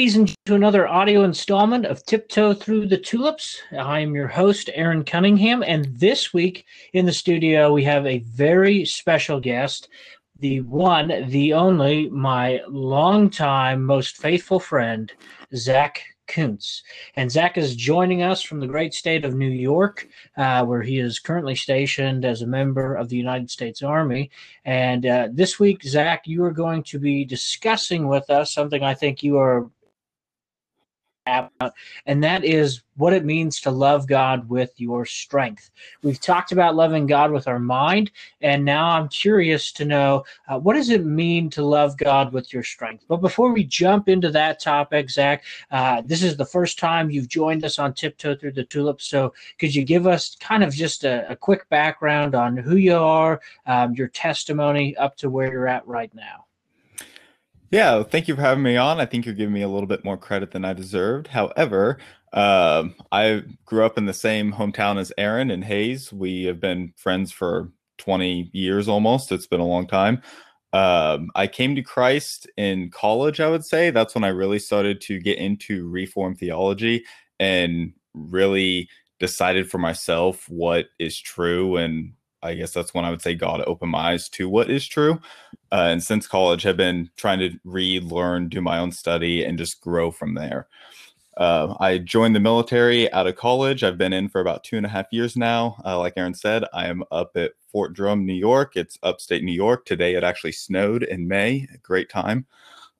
And to another audio installment of Tiptoe Through the Tulips. I am your host, Aaron Cunningham, and this week in the studio we have a very special guest, the one, the only, my longtime, most faithful friend, Zach Kuntz. And Zach is joining us from the great state of New York, uh, where he is currently stationed as a member of the United States Army. And uh, this week, Zach, you are going to be discussing with us something I think you are and that is what it means to love God with your strength. We've talked about loving God with our mind, and now I'm curious to know uh, what does it mean to love God with your strength. But before we jump into that topic, Zach, uh, this is the first time you've joined us on Tiptoe Through the Tulips. So could you give us kind of just a, a quick background on who you are, um, your testimony up to where you're at right now? Yeah, thank you for having me on. I think you're giving me a little bit more credit than I deserved. However, um, I grew up in the same hometown as Aaron and Hayes. We have been friends for 20 years almost. It's been a long time. Um, I came to Christ in college, I would say. That's when I really started to get into Reformed theology and really decided for myself what is true and I guess that's when I would say God opened my eyes to what is true. Uh, and since college, have been trying to read, learn, do my own study, and just grow from there. Uh, I joined the military out of college. I've been in for about two and a half years now. Uh, like Aaron said, I am up at Fort Drum, New York. It's upstate New York. Today it actually snowed in May. A great time.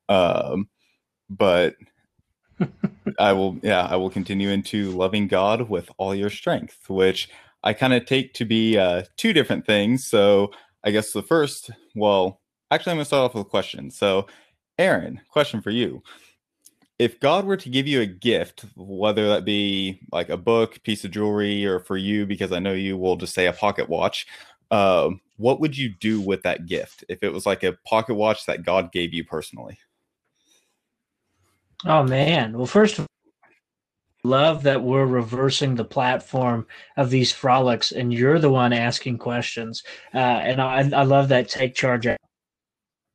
Um, but I will, yeah, I will continue into loving God with all your strength, which I kind of take to be uh, two different things. So I guess the first, well, actually, I'm going to start off with a question. So, Aaron, question for you. If God were to give you a gift, whether that be like a book, piece of jewelry, or for you, because I know you will just say a pocket watch, uh, what would you do with that gift if it was like a pocket watch that God gave you personally? Oh man! Well, first of love that we're reversing the platform of these frolics and you're the one asking questions. Uh, and I, I love that take charge.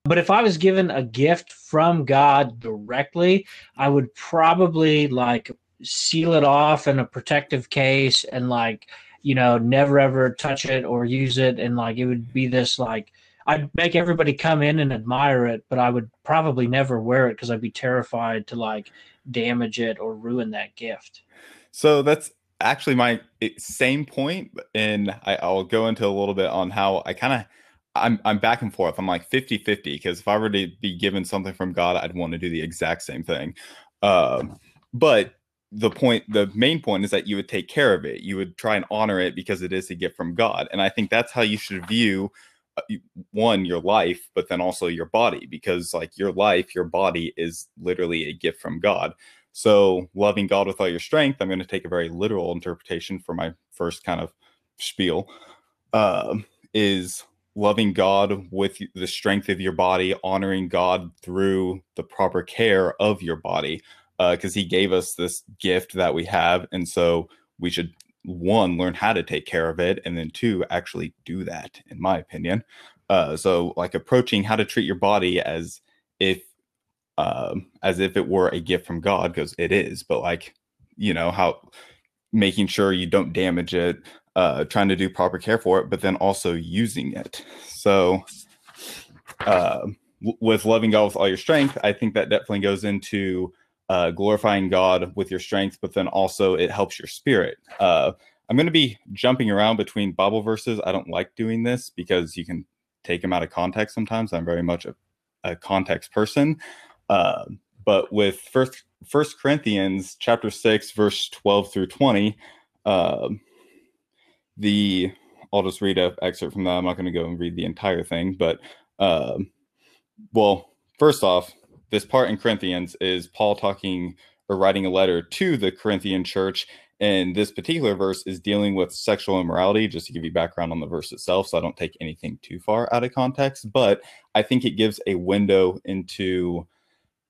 But if i was given a gift from god directly i would probably like seal it off in a protective case and like you know never ever touch it or use it. And like it would be this like I'd make everybody come in and admire it, but I would probably never wear it because I'd be terrified to like damage it or ruin that gift. So that's actually my same point, and I, I'll go into a little bit on how I kind of I'm I'm back and forth. I'm like 50 50 because if I were to be given something from God, I'd want to do the exact same thing. Um, but the point, the main point is that you would take care of it. You would try and honor it because it is a gift from God. And I think that's how you should view one your life but then also your body because like your life your body is literally a gift from god. So loving god with all your strength i'm going to take a very literal interpretation for my first kind of spiel uh, is loving god with the strength of your body honoring god through the proper care of your body because uh, he gave us this gift that we have and so we should one learn how to take care of it and then two actually do that in my opinion. Uh, so like approaching how to treat your body as if um, as if it were a gift from god because it is but like you know how making sure you don't damage it uh, trying to do proper care for it but then also using it. So uh, w- with loving god with all your strength i think that definitely goes into uh, glorifying God with your strength, but then also it helps your spirit. Uh, I'm going to be jumping around between Bible verses. I don't like doing this because you can take them out of context sometimes. I'm very much a, a context person. Uh, but with first First Corinthians chapter six, verse 12 through 20, uh, the I'll just read an excerpt from that. I'm not going to go and read the entire thing, but uh, well, first off, this part in Corinthians is Paul talking or writing a letter to the Corinthian church. And this particular verse is dealing with sexual immorality, just to give you background on the verse itself. So I don't take anything too far out of context, but I think it gives a window into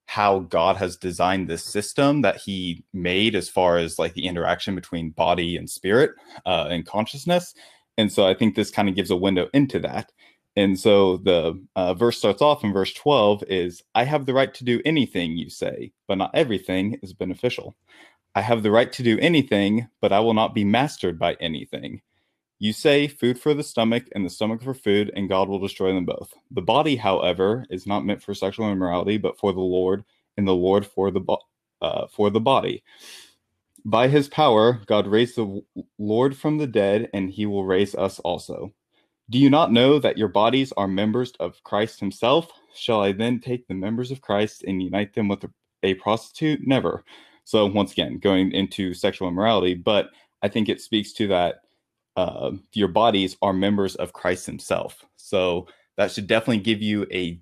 how God has designed this system that he made as far as like the interaction between body and spirit uh, and consciousness. And so I think this kind of gives a window into that. And so the uh, verse starts off in verse 12 is I have the right to do anything you say, but not everything is beneficial. I have the right to do anything, but I will not be mastered by anything. You say food for the stomach and the stomach for food, and God will destroy them both. The body, however, is not meant for sexual immorality, but for the Lord, and the Lord for the bo- uh, for the body. By His power, God raised the Lord from the dead, and He will raise us also. Do you not know that your bodies are members of Christ Himself? Shall I then take the members of Christ and unite them with a prostitute? Never. So once again, going into sexual immorality, but I think it speaks to that uh, your bodies are members of Christ Himself. So that should definitely give you a,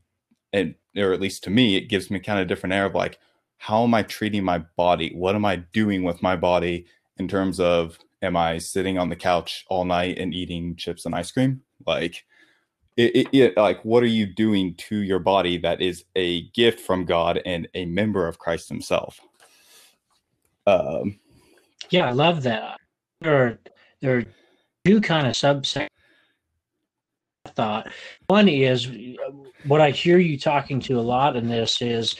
and or at least to me, it gives me kind of a different air of like, how am I treating my body? What am I doing with my body in terms of am I sitting on the couch all night and eating chips and ice cream? Like, it, it, it, like what are you doing to your body that is a gift from God and a member of Christ Himself? Um, yeah, I love that. There are there are two kind of subsections. Thought one is what I hear you talking to a lot in this is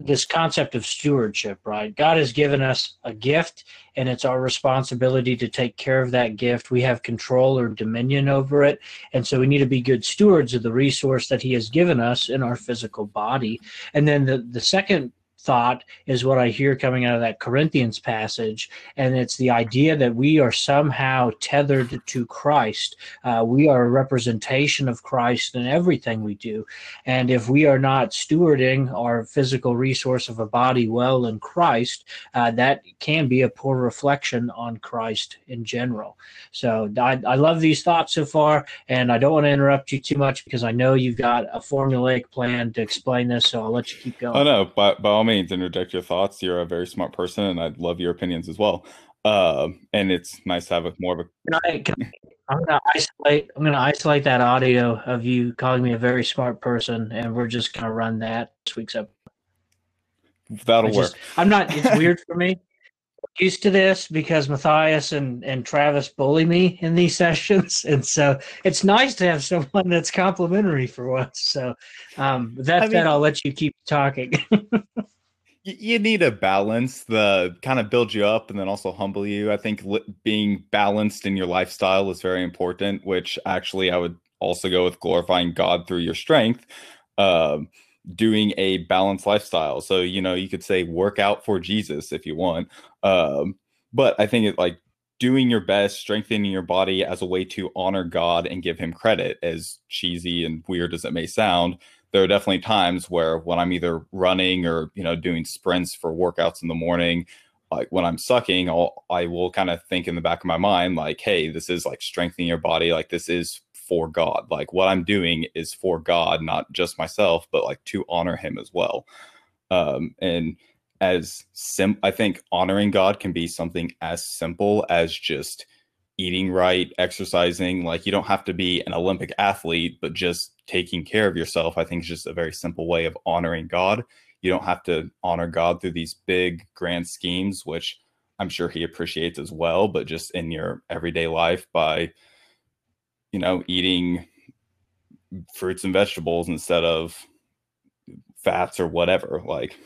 this concept of stewardship, right? God has given us a gift, and it's our responsibility to take care of that gift. We have control or dominion over it. And so we need to be good stewards of the resource that He has given us in our physical body. And then the, the second thought is what I hear coming out of that Corinthians passage, and it's the idea that we are somehow tethered to Christ. Uh, we are a representation of Christ in everything we do, and if we are not stewarding our physical resource of a body well in Christ, uh, that can be a poor reflection on Christ in general. So I, I love these thoughts so far, and I don't want to interrupt you too much because I know you've got a formulaic plan to explain this, so I'll let you keep going. Oh no, by, by all means, interject your thoughts. You're a very smart person, and I'd love your opinions as well. Uh, and it's nice to have a more of a. Can I, can I, I'm gonna isolate. I'm gonna isolate that audio of you calling me a very smart person, and we're just gonna run that this week's episode. That'll just, work. I'm not. It's weird for me. used to this because Matthias and, and Travis bully me in these sessions. And so it's nice to have someone that's complimentary for once. So um, that, I mean, that I'll let you keep talking. you need a balance the kind of build you up and then also humble you. I think li- being balanced in your lifestyle is very important which actually i would also go with glorifying god through your strength um, doing a balanced lifestyle. So you know you could say work out for jesus if you want um, but i think it like doing your best strengthening your body as a way to honor god and give him credit as cheesy and weird as it may sound there are definitely times where when I'm either running or you know doing sprints for workouts in the morning, like when I'm sucking, I'll I will kind of think in the back of my mind like, hey, this is like strengthening your body, like this is for God. Like what I'm doing is for God, not just myself, but like to honor Him as well. Um, and as sim, I think honoring God can be something as simple as just eating right, exercising. Like you don't have to be an Olympic athlete, but just taking care of yourself, I think is just a very simple way of honoring God. You don't have to honor God through these big grand schemes, which I'm sure he appreciates as well, but just in your everyday life by, you know, eating fruits and vegetables instead of fats or whatever, like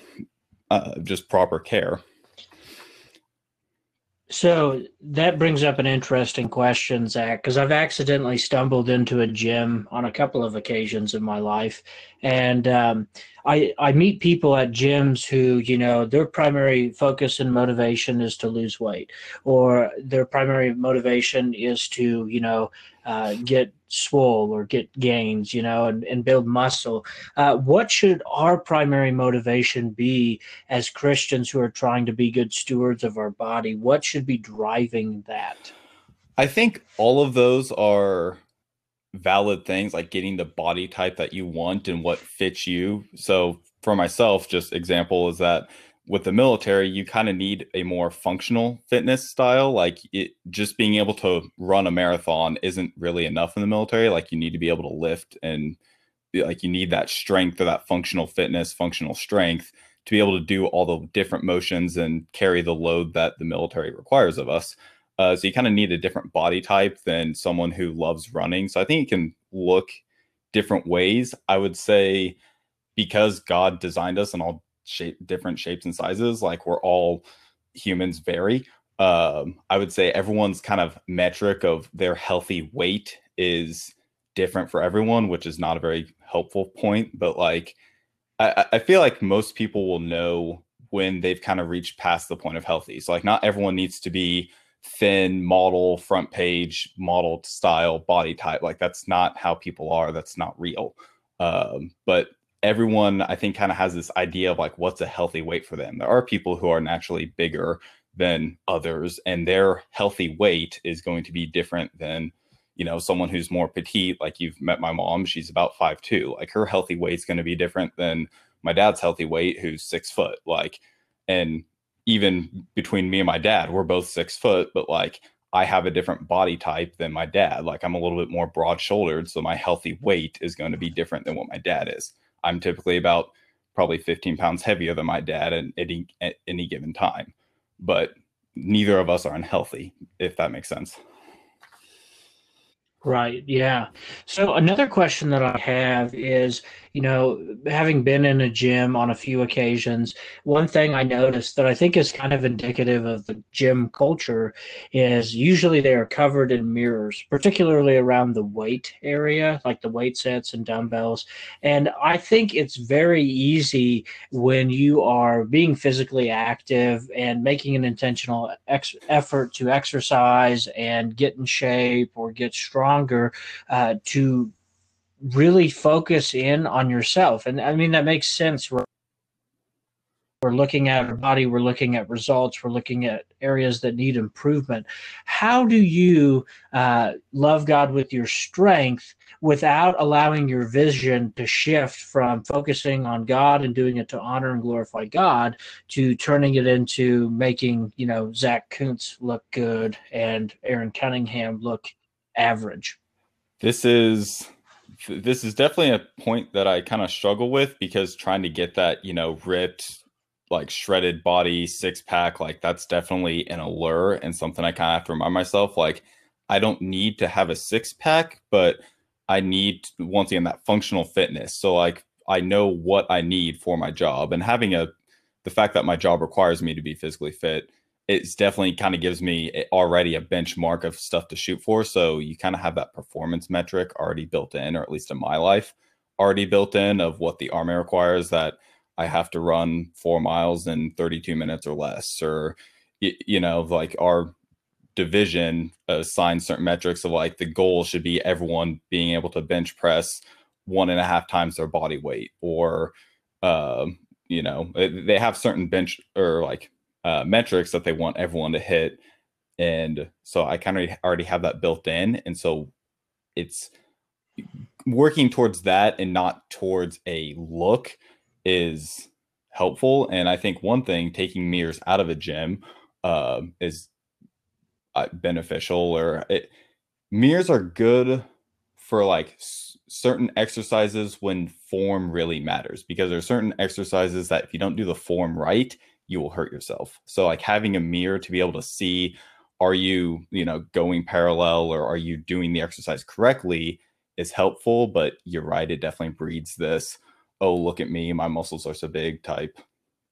uh, just proper care. So that brings up an interesting question, Zach, because I've accidentally stumbled into a gym on a couple of occasions in my life, and um, I I meet people at gyms who you know their primary focus and motivation is to lose weight, or their primary motivation is to you know uh, get swole or get gains, you know, and, and build muscle. Uh, what should our primary motivation be as Christians who are trying to be good stewards of our body? What should be driving that? I think all of those are valid things like getting the body type that you want and what fits you. So for myself, just example is that with the military, you kind of need a more functional fitness style. Like it, just being able to run a marathon isn't really enough in the military. Like you need to be able to lift and like you need that strength or that functional fitness, functional strength to be able to do all the different motions and carry the load that the military requires of us. Uh, so you kind of need a different body type than someone who loves running. So I think it can look different ways. I would say because God designed us in all shape, different shapes and sizes, like we're all humans vary. Um, I would say everyone's kind of metric of their healthy weight is different for everyone, which is not a very helpful point. But like, I, I feel like most people will know when they've kind of reached past the point of healthy. So like, not everyone needs to be thin model front page model style body type like that's not how people are that's not real. Um, but everyone i think kind of has this idea of like what's a healthy weight for them. There are people who are naturally bigger than others and their healthy weight is going to be different than you know someone who's more petite like you've met my mom she's about five two. Like her healthy weight is going to be different than my dad's healthy weight who's six foot like and even between me and my dad, we're both six foot, but like I have a different body type than my dad. Like I'm a little bit more broad shouldered. So my healthy weight is going to be different than what my dad is. I'm typically about probably 15 pounds heavier than my dad at any, at any given time. But neither of us are unhealthy, if that makes sense. Right. Yeah. So another question that I have is, you know, having been in a gym on a few occasions, one thing I noticed that I think is kind of indicative of the gym culture is usually they are covered in mirrors, particularly around the weight area, like the weight sets and dumbbells. And I think it's very easy when you are being physically active and making an intentional ex- effort to exercise and get in shape or get stronger uh, to really focus in on yourself. And I mean, that makes sense. We're, we're looking at our body, we're looking at results, we're looking at areas that need improvement. How do you uh, love God with your strength without allowing your vision to shift from focusing on God and doing it to honor and glorify God to turning it into making, you know, Zach Kuntz look good and Aaron Cunningham look average. This is this is definitely a point that I kind of struggle with because trying to get that, you know, ripped, like shredded body, six pack, like that's definitely an allure and something I kind of have to remind myself. Like, I don't need to have a six pack, but I need once again that functional fitness. So like I know what I need for my job and having a the fact that my job requires me to be physically fit it's definitely kind of gives me already a benchmark of stuff to shoot for. So you kind of have that performance metric already built in, or at least in my life, already built in of what the Army requires that I have to run four miles in 32 minutes or less, or, you know, like our division assigns certain metrics of like the goal should be everyone being able to bench press one and a half times their body weight, or, uh, you know, they have certain bench or like uh, metrics that they want everyone to hit. And so I kind of already have that built in. And so it's working towards that and not towards a look is helpful. And I think one thing taking mirrors out of a gym uh, is beneficial or it, mirrors are good for like s- certain exercises when form really matters because there are certain exercises that if you don't do the form right you will hurt yourself. So like having a mirror to be able to see are you, you know, going parallel or are you doing the exercise correctly is helpful, but you're right it definitely breeds this oh look at me, my muscles are so big type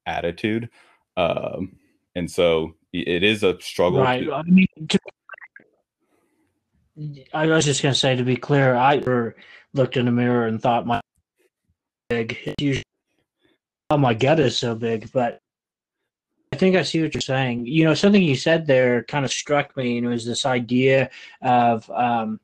attitude. Um and so it is a struggle. Right. To- I mean, to- I was just going to say, to be clear, I never looked in the mirror and thought my big. Usually, oh, my gut is so big, but I think I see what you're saying. You know, something you said there kind of struck me, and it was this idea of um,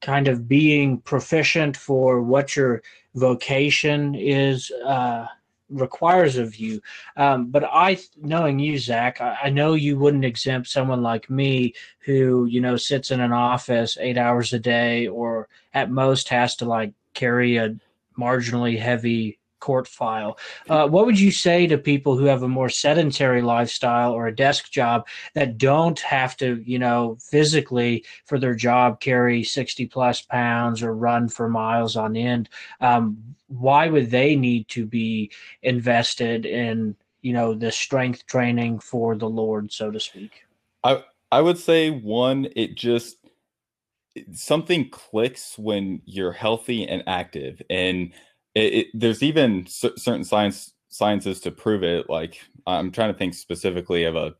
kind of being proficient for what your vocation is uh, requires of you. Um, but I, knowing you, Zach, I, I, know you wouldn't exempt someone like me who, you know, sits in an office eight hours a day, or at most has to like carry a marginally heavy court file. Uh, what would you say to people who have a more sedentary lifestyle or a desk job that don't have to, you know, physically for their job carry 60 plus pounds or run for miles on end? Um, why would they need to be invested in, you know, the strength training for the Lord, so to speak? I I would say one, it just something clicks when you're healthy and active and it, it, there's even c- certain science sciences to prove it like i'm trying to think specifically of a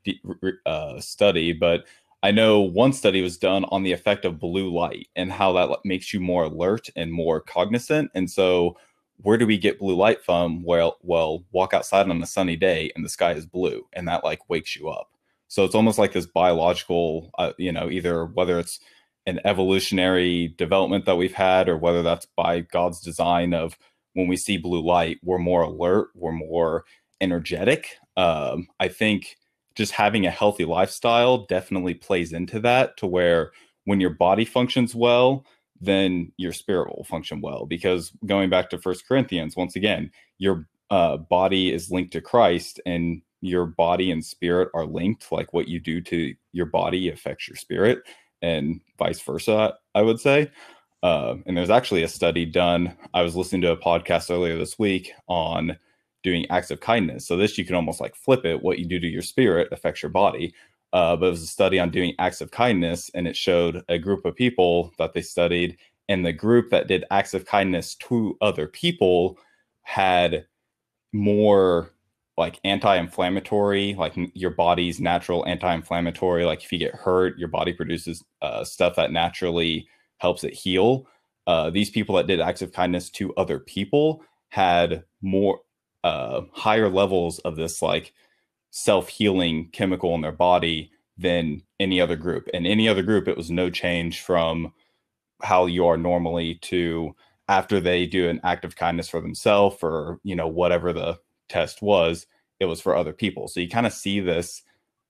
uh, study but i know one study was done on the effect of blue light and how that makes you more alert and more cognizant and so where do we get blue light from? Well well walk outside on a sunny day and the sky is blue and that like wakes you up. So it's almost like this biological uh, you know either whether it's an evolutionary development that we've had or whether that's by god's design of when we see blue light, we're more alert, we're more energetic. Um, I think just having a healthy lifestyle definitely plays into that to where when your body functions well, then your spirit will function well. Because going back to First Corinthians, once again, your uh, body is linked to Christ and your body and spirit are linked. Like what you do to your body affects your spirit and vice versa, I would say. Uh, and there's actually a study done. I was listening to a podcast earlier this week on doing acts of kindness. So this you can almost like flip it. What you do to your spirit affects your body. Uh, but it was a study on doing acts of kindness, and it showed a group of people that they studied, and the group that did acts of kindness to other people had more like anti-inflammatory like your body's natural anti-inflammatory like if you get hurt your body produces uh, stuff that naturally helps it heal. Uh, these people that did acts of kindness to other people had more uh, higher levels of this like self-healing chemical in their body than any other group. And any other group, it was no change from how you are normally to after they do an act of kindness for themselves or you know whatever the test was it was for other people so you kind of see this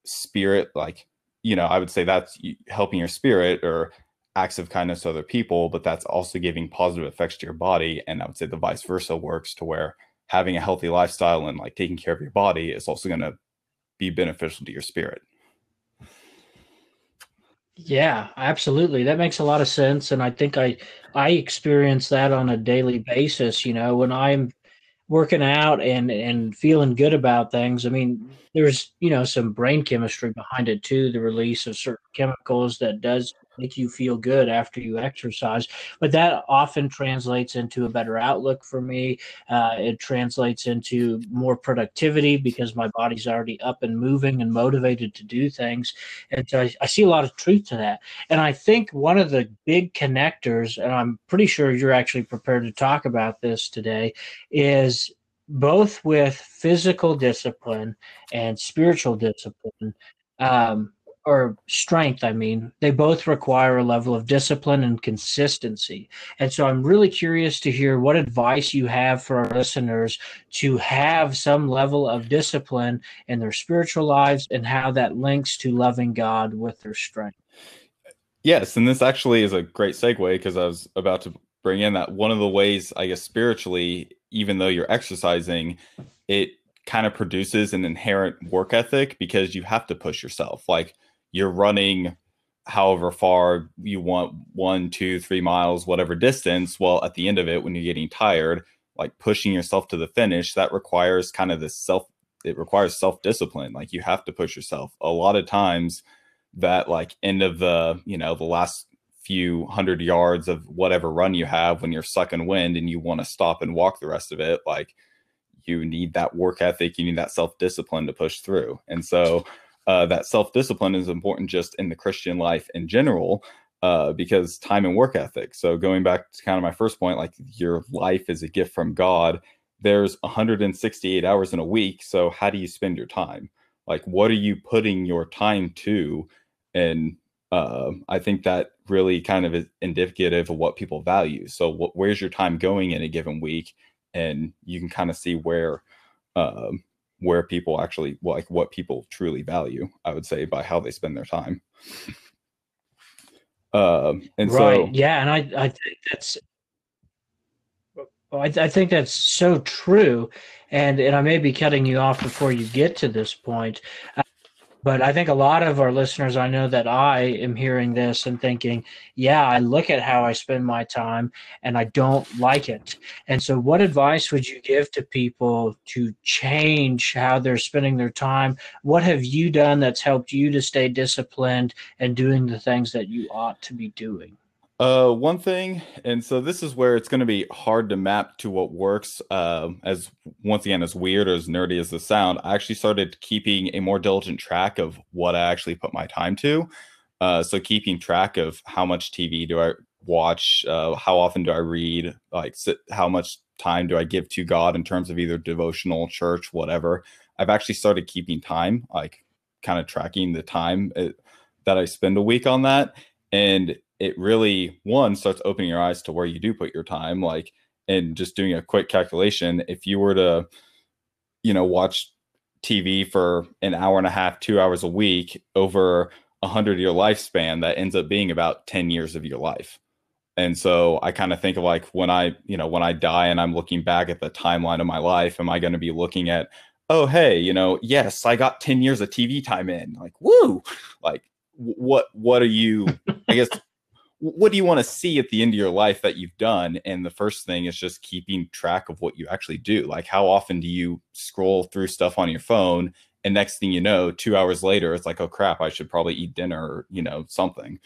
spirit like you know i would say that's helping your spirit or acts of kindness to other people, but that's also giving positive effects to your body. And I would say the vice versa works to where having a healthy lifestyle and like taking care of your body is also going to be beneficial to your spirit. Yeah, absolutely. That makes a lot of sense. And I think I I experience that on a daily basis. You know, when I'm working out and and feeling good about things. I mean, there's you know some brain chemistry behind it too, the release of certain chemicals that does make you feel good after you exercise. But that often translates into a better outlook for me. Uh, it translates into more productivity because my body's already up and moving and motivated to do things. And so I, I see a lot of truth to that. And I think one of the big connectors, and I'm pretty sure you're actually prepared to talk about this today, is both with physical discipline and spiritual discipline. Um, or strength, I mean, they both require a level of discipline and consistency. And so I'm really curious to hear what advice you have for our listeners to have some level of discipline in their spiritual lives and how that links to loving God with their strength. Yes. And this actually is a great segue because I was about to bring in that one of the ways, I guess, spiritually, even though you're exercising, it kind of produces an inherent work ethic because you have to push yourself. Like, you're running however far you want one two three miles whatever distance well at the end of it when you're getting tired like pushing yourself to the finish that requires kind of this self it requires self discipline like you have to push yourself. A lot of times that like end of the you know the last few hundred yards of whatever run you have when you're sucking wind and you want to stop and walk the rest of it like you need that work ethic you need that self discipline to push through. And so uh, that self discipline is important just in the Christian life in general. Uh, because time and work ethic. So going back to kind of my first point, like your life is a gift from God. There's 168 hours in a week. So how do you spend your time? Like what are you putting your time to? And uh, I think that really kind of is indicative of what people value. So wh- where's your time going in a given week? And you can kind of see where um, where people actually like what people truly value i would say by how they spend their time um and right. so yeah and i i think that's I, I think that's so true and and i may be cutting you off before you get to this point but I think a lot of our listeners, I know that I am hearing this and thinking, yeah, I look at how I spend my time and I don't like it. And so, what advice would you give to people to change how they're spending their time? What have you done that's helped you to stay disciplined and doing the things that you ought to be doing? Uh, one thing, and so this is where it's going to be hard to map to what works. Uh, as once again, as weird or as nerdy as the sound, I actually started keeping a more diligent track of what I actually put my time to. Uh, so keeping track of how much TV do I watch, uh, how often do I read, like how much time do I give to God in terms of either devotional, church, whatever. I've actually started keeping time, like kind of tracking the time it, uh, that I spend a week on that, and it really one starts opening your eyes to where you do put your time like and just doing a quick calculation if you were to you know watch tv for an hour and a half two hours a week over a hundred year lifespan that ends up being about 10 years of your life. And so i kind of think of like when i you know when i die and i'm looking back at the timeline of my life am i going to be looking at oh hey you know yes i got 10 years of tv time in like woo! Like what what are you i guess what do you want to see at the end of your life that you've done? And the first thing is just keeping track of what you actually do. Like how often do you scroll through stuff on your phone and next thing you know 2 hours later it's like oh crap I should probably eat dinner or you know something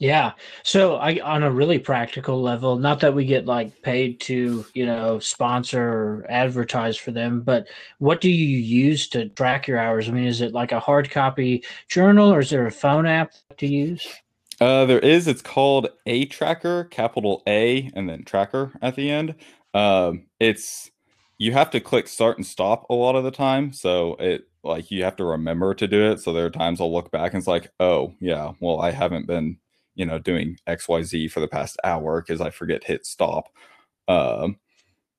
Yeah. So I on a really practical level, not that we get like paid to, you know, sponsor or advertise for them, but what do you use to track your hours? I mean, is it like a hard copy journal or is there a phone app to use? Uh, there is. It's called A Tracker, capital A, and then tracker at the end. Um, it's you have to click start and stop a lot of the time, so it like you have to remember to do it. So there are times I'll look back and it's like, oh yeah, well I haven't been you know doing xyz for the past hour because i forget hit stop. Um,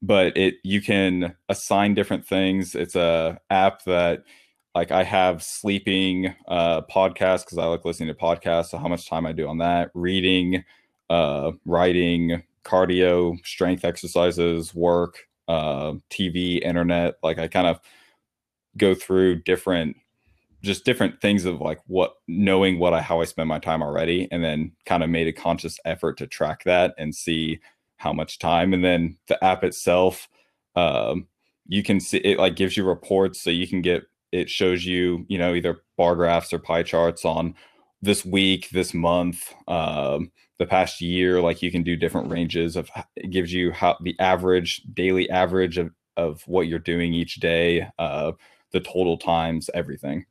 but it you can assign different things. It's a app that like i have sleeping uh podcasts because i like listening to podcasts so how much time i do on that? Reading uh writing cardio strength exercises work uh tv internet like i kind of go through different just different things of like what knowing what I how I spend my time already, and then kind of made a conscious effort to track that and see how much time. And then the app itself, um, you can see it like gives you reports, so you can get it shows you you know either bar graphs or pie charts on this week, this month, um, the past year. Like you can do different ranges of it gives you how the average daily average of of what you're doing each day, uh, the total times, everything.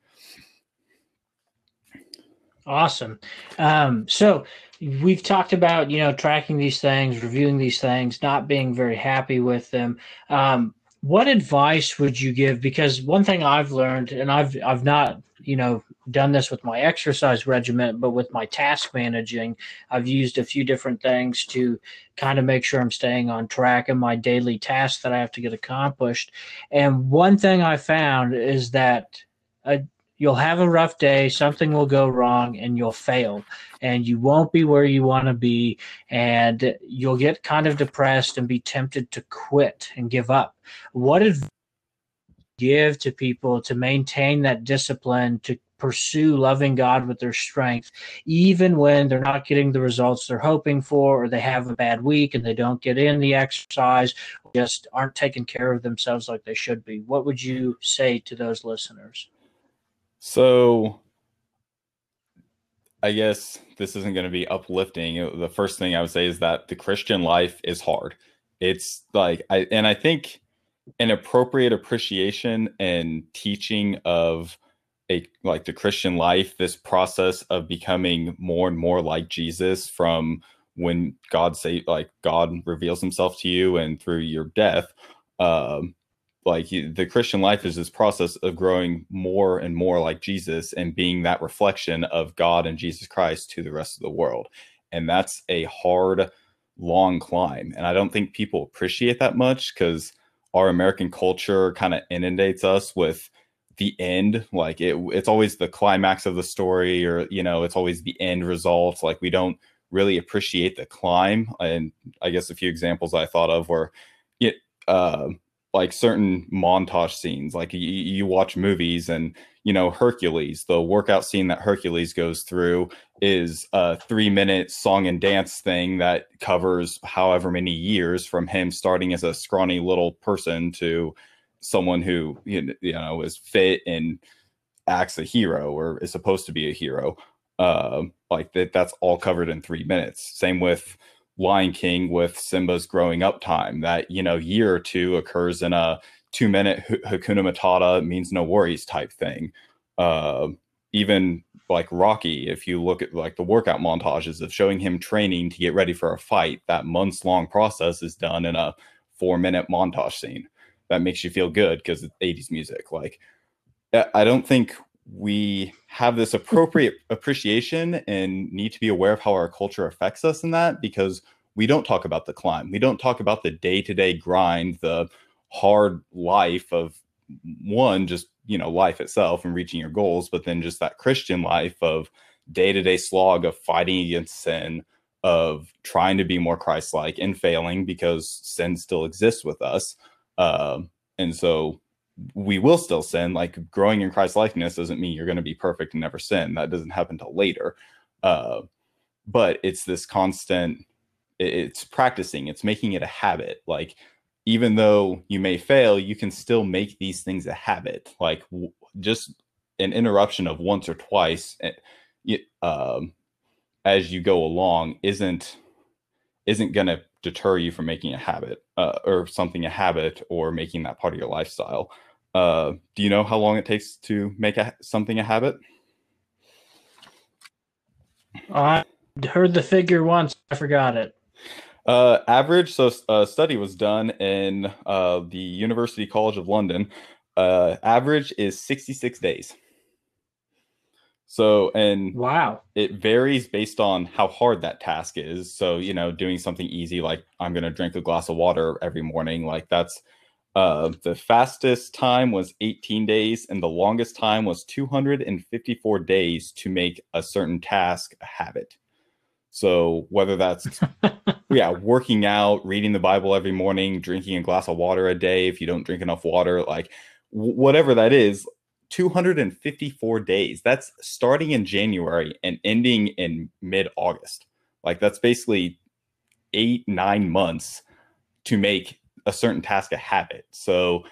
Awesome. Um, so we've talked about you know tracking these things, reviewing these things, not being very happy with them. Um, what advice would you give? Because one thing I've learned, and I've I've not you know done this with my exercise regimen, but with my task managing, I've used a few different things to kind of make sure I'm staying on track in my daily tasks that I have to get accomplished. And one thing I found is that a you'll have a rough day, something will go wrong, and you'll fail. And you won't be where you want to be. And you'll get kind of depressed and be tempted to quit and give up. What advice give to people to maintain that discipline to pursue loving God with their strength, even when they're not getting the results they're hoping for, or they have a bad week and they don't get in the exercise, just aren't taking care of themselves like they should be. What would you say to those listeners? So I guess this isn't going to be uplifting. The first thing I would say is that the Christian life is hard. It's like I and I think an appropriate appreciation and teaching of a like the Christian life, this process of becoming more and more like Jesus from when God say like God reveals himself to you and through your death um like the Christian life is this process of growing more and more like Jesus and being that reflection of God and Jesus Christ to the rest of the world. And that's a hard, long climb. And I don't think people appreciate that much because our American culture kind of inundates us with the end. Like it, it's always the climax of the story, or, you know, it's always the end result. Like we don't really appreciate the climb. And I guess a few examples I thought of were, it, uh, like certain montage scenes like you, you watch movies and you know hercules the workout scene that hercules goes through is a three minute song and dance thing that covers however many years from him starting as a scrawny little person to someone who you know is fit and acts a hero or is supposed to be a hero Uh, like that, that's all covered in three minutes. Same with Lion King with Simba's growing up time. That you know year or two occurs in a two minute Hakuna Matata means no worries type thing. Uh, even like Rocky, if you look at like the workout montages of showing him training to get ready for a fight, that months long process is done in a four minute montage scene. That makes you feel good because it's 80s music. Like, I don't think we have this appropriate appreciation and need to be aware of how our culture affects us in that because we don't talk about the climb. We don't talk about the day to day grind, the hard life of one, just, you know, life itself and reaching your goals, but then just that Christian life of day to day slog of fighting against sin, of trying to be more Christ like and failing because sin still exists with us. Uh, and so we will still sin. Like growing in Christ likeness doesn't mean you're going to be perfect and never sin. That doesn't happen till later. Uh, but it's this constant, it's practicing, it's making it a habit. Like even though you may fail, you can still make these things a habit. Like w- just an interruption of once or twice um, as you go along isn't isn't going to deter you from making a habit uh, or something a habit or making that part of your lifestyle. Uh, do you know how long it takes to make a, something a habit? I heard the figure once. I forgot it. Uh, average. So a study was done in uh, the University College of London. Uh, average is 66 days. So, and wow, it varies based on how hard that task is. So, you know, doing something easy like I'm going to drink a glass of water every morning, like that's uh, the fastest time was 18 days, and the longest time was 254 days to make a certain task a habit. So whether that's yeah, working out, reading the Bible every morning, drinking a glass of water a day if you don't drink enough water, like w- whatever that is, 254 days. That's starting in January and ending in mid-August. Like that's basically 8 9 months to make a certain task a habit. So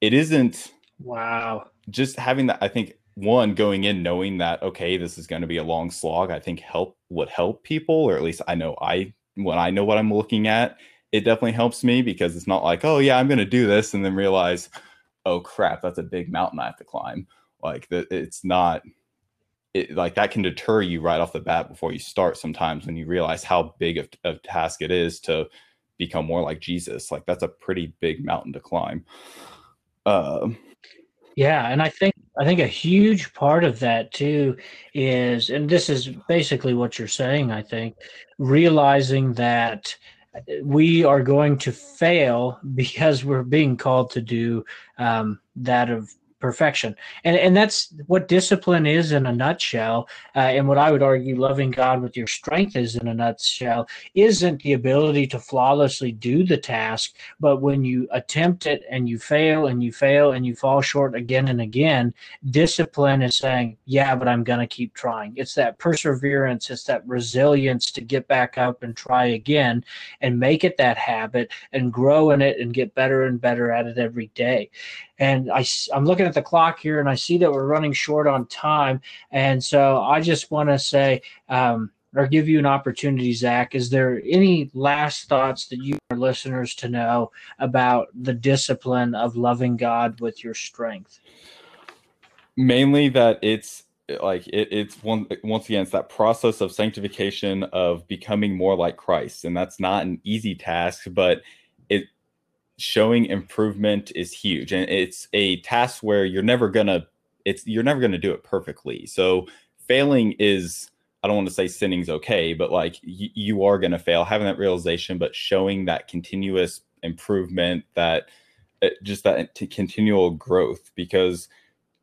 it isn't wow. Just having that, I think one going in knowing that okay, this is going to be a long slog. I think help would help people, or at least I know I when I know what I'm looking at, it definitely helps me because it's not like oh yeah, I'm going to do this and then realize oh crap, that's a big mountain I have to climb. Like that, it's not. It, like that can deter you right off the bat before you start sometimes when you realize how big of a task it is to become more like Jesus. Like that's a pretty big mountain to climb. Uh, yeah, and I think I think a huge part of that too is, and this is basically what you're saying. I think realizing that we are going to fail because we're being called to do um, that of perfection. And and that's what discipline is in a nutshell uh, and what i would argue loving god with your strength is in a nutshell isn't the ability to flawlessly do the task but when you attempt it and you fail and you fail and you fall short again and again discipline is saying yeah but i'm going to keep trying. It's that perseverance it's that resilience to get back up and try again and make it that habit and grow in it and get better and better at it every day and I, I'm looking at the clock here and I see that we're running short on time. And so I just want to say, um, or give you an opportunity, Zach. Is there any last thoughts that you want listeners to know about the discipline of loving God with your strength? Mainly that it's like it, it's one once again it's that process of sanctification of becoming more like Christ, and that's not an easy task, but showing improvement is huge and it's a task where you're never gonna it's you're never gonna do it perfectly. So failing is i don't want to say sinning's okay but like y- you are gonna fail. Having that realization but showing that continuous improvement that uh, just that t- continual growth because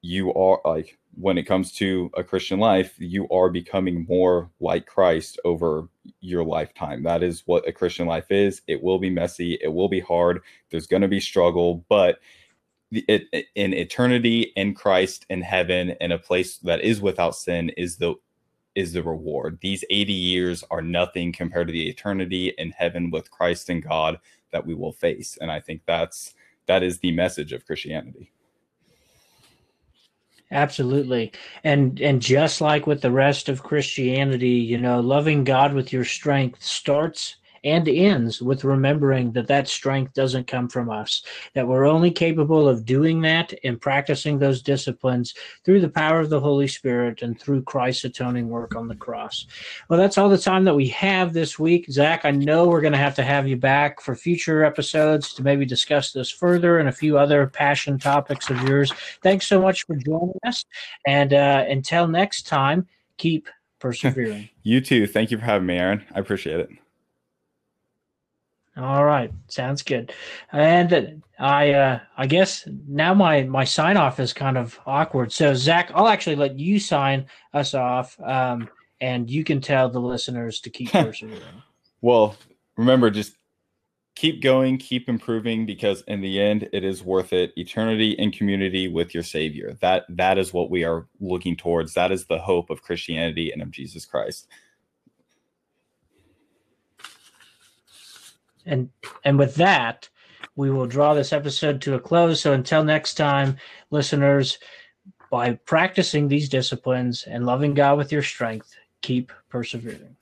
you are like when it comes to a Christian life, you are becoming more like Christ over your lifetime. That is what a Christian life is. It will be messy, it will be hard, there's going to be struggle, but it, in eternity in Christ in heaven in a place that is without sin is the is the reward. These 80 years are nothing compared to the eternity in heaven with Christ and God that we will face. And I think that's that is the message of Christianity. Absolutely. And and just like with the rest of Christianity, you know, loving God with your strength starts and ends with remembering that that strength doesn't come from us, that we're only capable of doing that and practicing those disciplines through the power of the Holy Spirit and through Christ's atoning work on the cross. Well, that's all the time that we have this week. Zach, I know we're going to have to have you back for future episodes to maybe discuss this further and a few other passion topics of yours. Thanks so much for joining us. And uh, until next time, keep persevering. you too. Thank you for having me, Aaron. I appreciate it. All right, sounds good. And I, uh, I guess now my my sign off is kind of awkward. So Zach, I'll actually let you sign us off, um, and you can tell the listeners to keep persevering. well, remember, just keep going, keep improving, because in the end, it is worth it. Eternity in community with your Savior. That that is what we are looking towards. That is the hope of Christianity and of Jesus Christ. And and with that we will draw this episode to a close. So until next time listeners by practicing these disciplines and loving god with your strength keep persevering